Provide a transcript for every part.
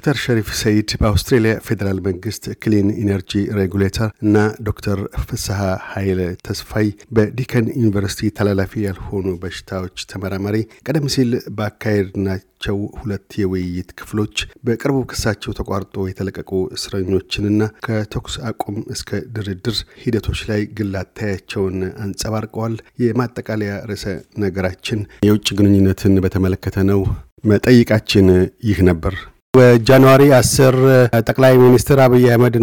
ዶክተር ሸሪፍ ሰይድ በአውስትሬሊያ ፌዴራል መንግስት clean energy regulator እና ዶክተር ፍስሐ ኃይለ ተስፋይ በዲከን ዩኒቨርሲቲ ተላላፊ ያልሆኑ በሽታዎች ተመራማሪ ቀደም ሲል ባካሄድናቸው ሁለት የውይይት ክፍሎች በቅርቡ ክሳቸው ተቋርጦ የተለቀቁ እስረኞችንና ከተኩስ አቁም እስከ ድርድር ሂደቶች ላይ ግላዊ አተያያቸውን አንጸባርቀዋል። የማጠቃለያ ርዕሰ ነገራችን የውጭ ግንኙነትን በተመለከተ ነው። መጠይቃችን ይህ ነበር። በጃንዋሪ አስር ጠቅላይ ሚኒስትር አብይ አህመድ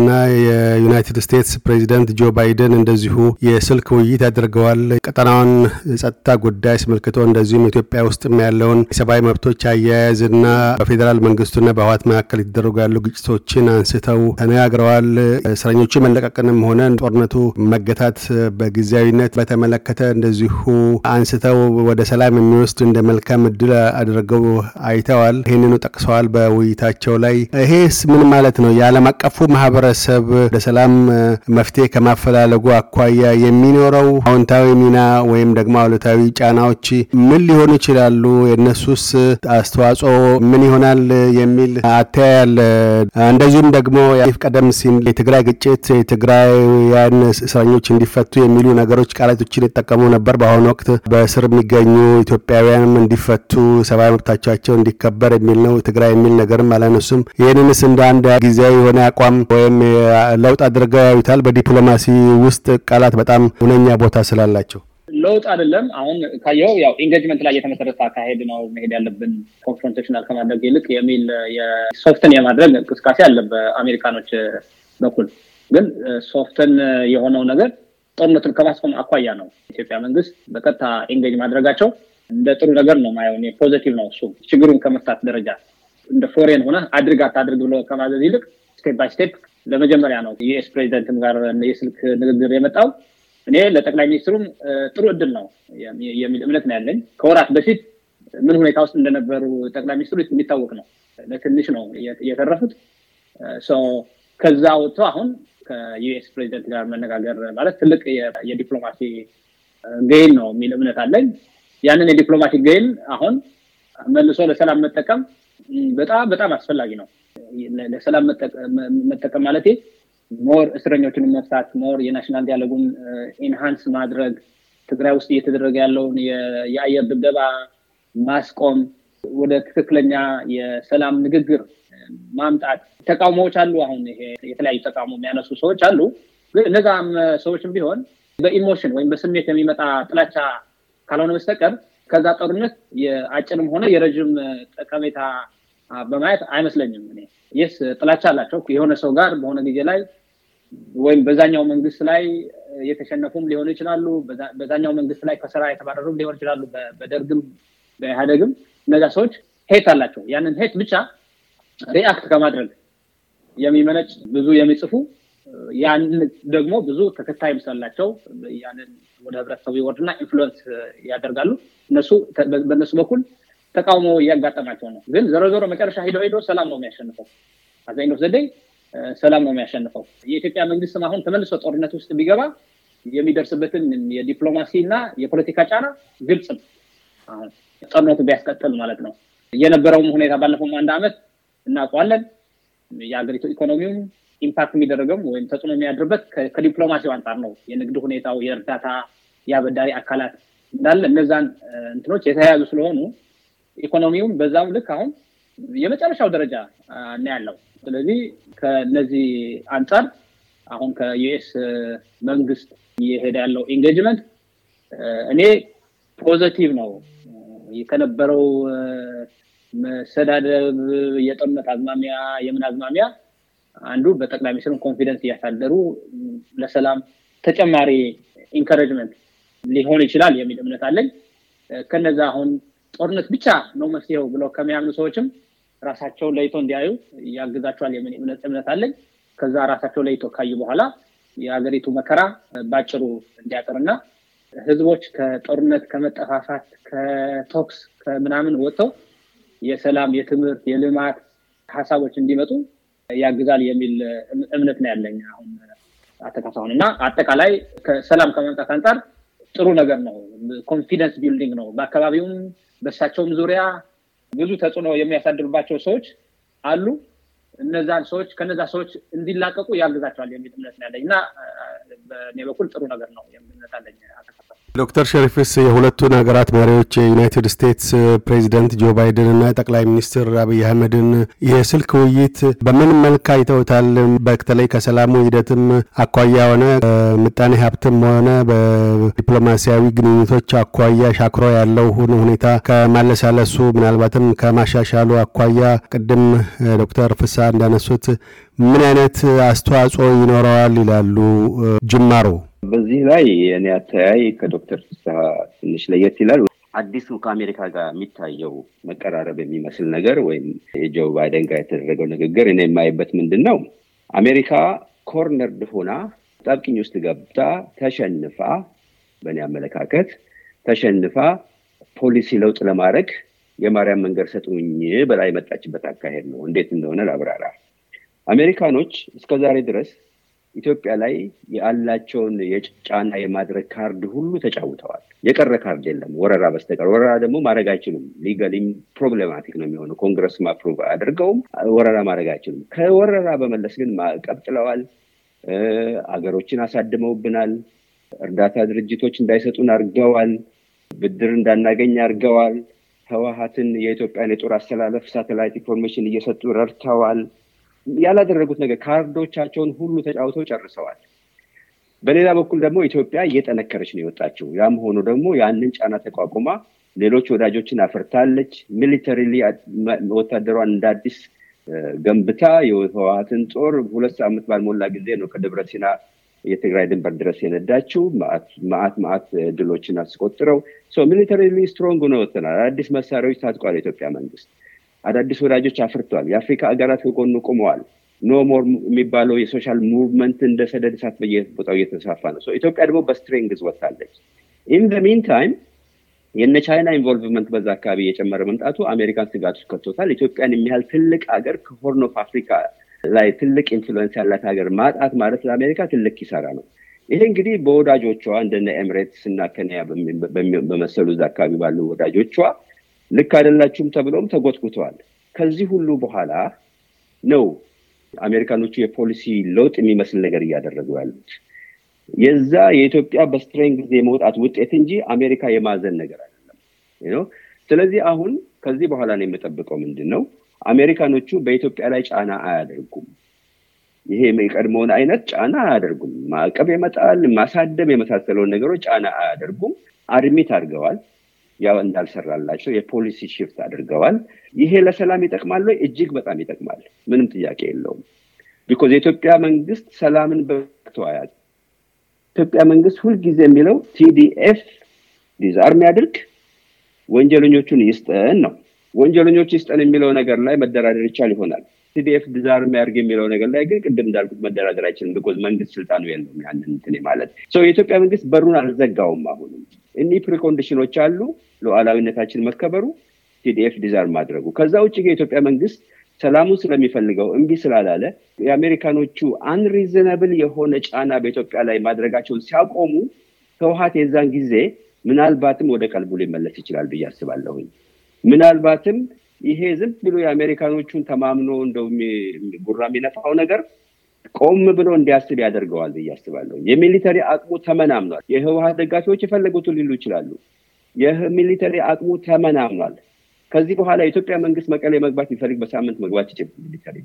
የዩናይትድ ስቴትስ ፕሬዚደንት ጆ ባይደን እንደዚሁ የስልክ ውይይት አድርገዋል። ቀጠናውን ጸጥታ ጉዳይ አስመልክቶ እንደዚሁም ኢትዮጵያ ውስጥም ያለውን የሰብአዊ መብቶች አያያዝና በፌዴራል መንግስቱና በህወሓት መካከል የተደረጉ ያሉ ግጭቶችን አንስተው ተነጋግረዋል። እስረኞቹ መለቀቅንም ሆነ ጦርነቱ መገታት በጊዜያዊነት በተመለከተ እንደዚሁ አንስተው ወደ ሰላም የሚወስድ እንደ መልካም እድል አድርገው አይተዋል። ይህንኑ ጠቅሰዋል በውይይት ታቸው ላይ ይሄስ ምን ማለት ነው? የዓለም አቀፉ ማህበረሰብ ለሰላም መፍትሄ ከማፈላለጉ አኳያ የሚኖረው አዎንታዊ ሚና ወይም ደግሞ አሉታዊ ጫናዎች ምን ሊሆኑ ይችላሉ? የእነሱስ አስተዋጽኦ ምን ይሆናል የሚል አተያያል። እንደዚሁም ደግሞ ቀደም ሲል የትግራይ ግጭት የትግራውያን እስረኞች እንዲፈቱ የሚሉ ነገሮች ቃላቶችን ይጠቀሙ ነበር። በአሁኑ ወቅት በእስር የሚገኙ ኢትዮጵያውያንም እንዲፈቱ ሰብአዊ መብታቸው እንዲከበር የሚል ነው። ትግራይ የሚል ነገርም አላነሱም። ይህንንስ እንደ አንድ ጊዜያዊ የሆነ አቋም ወይም ለውጥ አድርገው ያዩታል? በዲፕሎማሲ ውስጥ ቃላት በጣም ሁነኛ ቦታ ስላላቸው ለውጥ አይደለም። አሁን ካየው ያው engagement ላይ የተመሰረተ አካሄድ ነው መሄድ ያለብን confrontational ከማድረግ ይልቅ የሚል የ soften የማድረግ እንቅስቃሴ አለ በአሜሪካኖች በኩል ግን soften የሆነው ነገር ጦርነቱን ከማስቆም አኳያ ነው። ኢትዮጵያ መንግስት በቀጥታ engage ማድረጋቸው እንደ ጥሩ ነገር ነው ማየው። positive ነው እሱ ችግሩን ከመፍታት ደረጃ እንደ foreign ሆነ አድርግ አታድርግ ብሎ ከማዘዝ ይልቅ step by step ለመጀመሪያ ነው የ US ፕሬዚደንትም ጋር የስልክ ንግግር የመጣው። እኔ ለጠቅላይ ሚኒስትሩም ጥሩ እድል ነው የሚል እምነት ነው ያለኝ። ከወራት በፊት ምን ሁኔታ ውስጥ እንደነበሩ ጠቅላይ ሚኒስትሩ የሚታወቅ ነው። ለትንሽ ነው የተረፉት። ከዛ ወጥቶ አሁን ከዩኤስ ፕሬዚደንት ጋር መነጋገር ማለት ትልቅ የዲፕሎማሲ ገይን ነው የሚል እምነት አለኝ። ያንን የዲፕሎማሲ ገይን አሁን መልሶ ለሰላም መጠቀም በጣም በጣም አስፈላጊ ነው። ለሰላም መጠቀም ማለት more እስረኞችን መፍታት፣ more የ national dialogue ኡን enhance ማድረግ፣ ትግራይ ውስጥ እየተደረገ ያለውን የአየር ድብደባ ማስቆም፣ ወደ ትክክለኛ የሰላም ንግግር ማምጣት። ተቃውሞዎች አሉ። አሁን ይሄ የተለያዩ ተቃውሞ የሚያነሱ ሰዎች አሉ። እነዛም ሰዎችም ቢሆን በ emotion ወይም በስሜት የሚመጣ ጥላቻ ካልሆነ በስተቀር ከዛ ጦርነት የአጭርም ሆነ የረዥም ጠቀሜታ በማየት አይመስለኝም። እኔ yes ጥላቻ አላቸው የሆነ ሰው ጋር በሆነ ጊዜ ላይ ወይም በዛኛው መንግስት ላይ የተሸነፉም ሊሆኑ ይችላሉ። በዛኛው መንግስት ላይ ከስራ የተባረሩም ሊሆኑ ይችላሉ። በደርግም በኢህአዴግም እነዛ ሰዎች hate አላቸው። ያንን hate ብቻ react ከማድረግ የሚመነጭ ብዙ የሚጽፉ ያን ደግሞ ብዙ ተከታይ ስላላቸው ያንን ወደ ህብረተሰቡ ይወርድና influence ያደርጋሉ። እነሱ በእነሱ በኩል ተቃውሞ እያጋጠማቸው ነው። ግን ዞሮ ዞሮ መጨረሻ ሂዶ ሂዶ ሰላም ነው የሚያሸንፈው። አብዛኛው ዘዴ ሰላም ነው የሚያሸንፈው። የኢትዮጵያ መንግስትም አሁን ተመልሶ ጦርነት ውስጥ ቢገባ የሚደርስበትን የዲፕሎማሲ እና የፖለቲካ ጫና ግልጽ ነው። ጦርነቱ ቢያስቀጥል ማለት ነው። የነበረውም ሁኔታ ባለፈው አንድ አመት እናውቀዋለን። የሀገሪቱ ኢኮኖሚውም impact የሚደረገው ወይም ተጽዕኖ የሚያድርበት ከዲፕሎማሲው አንጻር ነው። የንግድ ሁኔታው፣ የእርዳታ የአበዳሪ አካላት እንዳለ እነዛን እንትኖች የተያያዙ ስለሆኑ ኢኮኖሚውም በዛም ልክ አሁን የመጨረሻው ደረጃ ነው ያለው። ስለዚህ ከነዚህ አንጻር አሁን ከ US መንግስት እየሄደ ያለው engagement እኔ positive ነው ከነበረው መሰዳደብ፣ የጦርነት አዝማሚያ፣ የምን አዝማሚያ አንዱ በጠቅላይ ሚኒስትሩን confidence እያሳደሩ ለሰላም ተጨማሪ encouragement ሊሆን ይችላል የሚል እምነት አለኝ። ከነዛ አሁን ጦርነት ብቻ ነው መፍትሄው ብለው ከሚያምኑ ሰዎችም ራሳቸውን ለይቶ እንዲያዩ ያግዛቸዋል የሚል እምነት አለኝ። ከዛ ራሳቸው ለይቶ ካዩ በኋላ የሀገሪቱ መከራ ባጭሩ እንዲያጥርና ህዝቦች ከጦርነት ከመጠፋፋት፣ ከ tox ከምናምን ወጥተው የሰላም፣ የትምህርት፣ የልማት ሀሳቦች እንዲመጡ ያግዛል የሚል እምነት ነው ያለኝ አሁን አካሄዱን እና አጠቃላይ ከሰላም ከማምጣት አንጻር ጥሩ ነገር ነው። confidence building ነው። በአካባቢውም በእሳቸውም ዙሪያ ብዙ ተጽዕኖ የሚያሳድሩባቸው ሰዎች አሉ። እነዛን ሰዎች ከነዛ ሰዎች እንዲላቀቁ ያግዛቸዋል የሚል እምነት ያለኝ እና በእኔ በኩል ጥሩ ነገር ነው የምነት አለኝ። ዶክተር ሸሪፍስ የሁለቱን ሀገራት መሪዎች የዩናይትድ ስቴትስ ፕሬዚደንት ጆ ባይደን እና ጠቅላይ ሚኒስትር አብይ አህመድን የስልክ ውይይት በምን መልክ አይተውታል? በተለይ ከሰላሙ ሂደትም አኳያ ሆነ ምጣኔ ሀብትም ሆነ በዲፕሎማሲያዊ ግንኙነቶች አኳያ ሻክሮ ያለው ሁኔታ ከማለሳለሱ ምናልባትም ከማሻሻሉ አኳያ ቅድም ዶክተር ፍሳ እንዳነሱት ምን አይነት አስተዋጽኦ ይኖረዋል ይላሉ ጅማሮ? በዚህ ላይ የእኔ አተያይ ከዶክተር ፍስሐ ትንሽ ለየት ይላል። አዲሱ ከአሜሪካ ጋር የሚታየው መቀራረብ የሚመስል ነገር ወይም የጆ ባይደን ጋር የተደረገው ንግግር እኔ የማይበት ምንድን ነው አሜሪካ ኮርነርድ ሆና ጣብቅኝ ውስጥ ገብታ ተሸንፋ፣ በእኔ አመለካከት ተሸንፋ ፖሊሲ ለውጥ ለማድረግ የማርያም መንገድ ሰጡኝ ብላ የመጣችበት አካሄድ ነው። እንዴት እንደሆነ ላብራራ። አሜሪካኖች እስከዛሬ ድረስ ኢትዮጵያ ላይ ያላቸውን የጫና የማድረግ ካርድ ሁሉ ተጫውተዋል። የቀረ ካርድ የለም ወረራ በስተቀር። ወረራ ደግሞ ማድረግ አይችሉም። legally ም problematic ነው የሚሆነው። Congress approve አድርገውም ወረራ ማድረግ አይችሉም። ከወረራ በመለስ ግን ማዕቀብ ጥለዋል። አገሮችን አሳድመውብናል። እርዳታ ድርጅቶች እንዳይሰጡን አድርገዋል። ብድር እንዳናገኝ አድርገዋል። ህወሀትን የኢትዮጵያን የጦር አስተላለፍ satellite information እየሰጡ ረድተዋል። ያላደረጉት ነገር ካርዶቻቸውን ሁሉ ተጫውተው ጨርሰዋል። በሌላ በኩል ደግሞ ኢትዮጵያ እየጠነከረች ነው የወጣችው። ያም ሆኖ ደግሞ ያንን ጫና ተቋቁማ ሌሎች ወዳጆችን አፍርታለች። militarily ወታደሯን እንደ አዲስ ገንብታ የህወሀትን ጦር ሁለት ሳምንት ባልሞላ ጊዜ ነው ከደብረ ሲና የትግራይ ድንበር ድረስ የነዳችው። መዓት መዓት ድሎችን አስቆጥረው militarily strong ነው ወጥተናል። አዳዲስ መሳሪያዎች ታጥቋል የኢትዮጵያ መንግስት አዳዲስ ወዳጆች አፍርቷል። የአፍሪካ ሀገራት ከጎኑ ቆመዋል። No More የሚባለው የ social movement እንደ ሰደድ እሳት በየቦታው እየተስፋፋ ነው። ኢትዮጵያ ደግሞ በ strength ወጥታለች። in the mean የእነ ቻይና involvement በዛ አካባቢ እየጨመረ መምጣቱ አሜሪካን ስጋት ውስጥ ከቶታል። ኢትዮጵያን የሚያህል ትልቅ ሀገር ከ Horn of Africa ላይ ትልቅ influence ያላት ሀገር ማጣት ማለት ለአሜሪካ ትልቅ ኪሳራ ነው። ይሄ እንግዲህ በወዳጆቿ እንደነ ኤምሬትስ እና ኬንያ በመሰሉ እዛ አካባቢ ባሉ ወዳጆቿ ልክ አይደላችሁም ተብለውም ተጎትጉተዋል። ከዚህ ሁሉ በኋላ ነው አሜሪካኖቹ የፖሊሲ ለውጥ የሚመስል ነገር እያደረጉ ያሉት። የዛ የኢትዮጵያ በ strength የመውጣት ውጤት እንጂ አሜሪካ የማዘን ነገር አይደለም። ስለዚህ አሁን ከዚህ በኋላ ነው የምጠብቀው ምንድን ነው አሜሪካኖቹ በኢትዮጵያ ላይ ጫና አያደርጉም። ይሄ የቀድሞውን አይነት ጫና አያደርጉም። ማዕቀብ የመጣል ማሳደብ የመሳሰለውን ነገሮች ጫና አያደርጉም። admit አድርገዋል። ያው እንዳልሰራላቸው የፖሊሲ shift አድርገዋል። ይሄ ለሰላም ይጠቅማል ወይ? እጅግ በጣም ይጠቅማል። ምንም ጥያቄ የለውም። because የኢትዮጵያ መንግስት ሰላምን በተወያያል። ኢትዮጵያ መንግስት ሁልጊዜ የሚለው TDF disarm ያድርግ፣ ወንጀለኞቹን ይስጠን ነው። ወንጀለኞች ይስጠን የሚለው ነገር ላይ መደራደር ይቻል ይሆናል። TDF disarm ያድርግ የሚለው ነገር ላይ ግን ቅድም እንዳልኩት መደራደር አይችልም። because መንግስት ስልጣኑ የለውም ያንን እንትን ማለት የኢትዮጵያ መንግስት በሩን አልዘጋውም። አሁንም እኒህ precondition ኦች አሉ። ሉዓላዊነታችን መከበሩ፣ TDF disarm ማድረጉ። ከዛ ውጭ የኢትዮጵያ መንግስት ሰላሙን ስለሚፈልገው እምቢ ስላላለ የአሜሪካኖቹ unreasonable የሆነ ጫና በኢትዮጵያ ላይ ማድረጋቸውን ሲያቆሙ ህወሀት የዛን ጊዜ ምናልባትም ወደ ቀልቡ ሊመለስ ይችላል ብዬ አስባለሁኝ። ምናልባትም ይሄ ዝም ብሎ የአሜሪካኖቹን ተማምኖ እንደው ጉራ የሚነፋው ነገር ቆም ብሎ እንዲያስብ ያደርገዋል ብዬ አስባለሁ። የ military አቅሙ ተመናምኗል። የህወሀት ደጋፊዎች የፈለጉትን ሊሉ ይችላሉ። የ military አቅሙ ተመናምኗል። ከዚህ በኋላ የኢትዮጵያ መንግስት መቀሌ መግባት ቢፈልግ በሳምንት መግባት ይችላል። military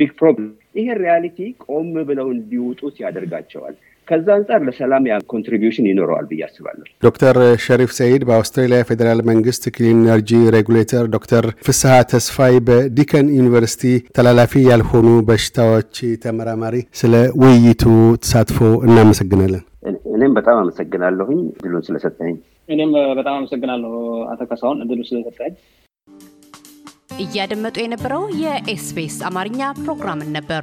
big problem። ይሄ reality ቆም ብለው እንዲውጡት ያደርጋቸዋል። ከዛ አንጻር ለሰላም ያ contribution ይኖረዋል ብዬ አስባለሁ። ዶክተር ሸሪፍ ሰይድ በአውስትራሊያ ፌዴራል መንግስት Clean Energy Regulator፣ ዶክተር ፍስሀ ተስፋይ በዲከን ዩኒቨርሲቲ ተላላፊ ያልሆኑ በሽታዎች ተመራማሪ፣ ስለ ውይይቱ ተሳትፎ እናመሰግናለን። እኔም በጣም አመሰግናለሁኝ እድሉን ስለሰጠኝ። እኔም በጣም አመሰግናለሁ አቶ ካሳሁን እድሉ ስለሰጠኝ። እያደመጡ የነበረው የኤስቢኤስ አማርኛ ፕሮግራምን ነበር።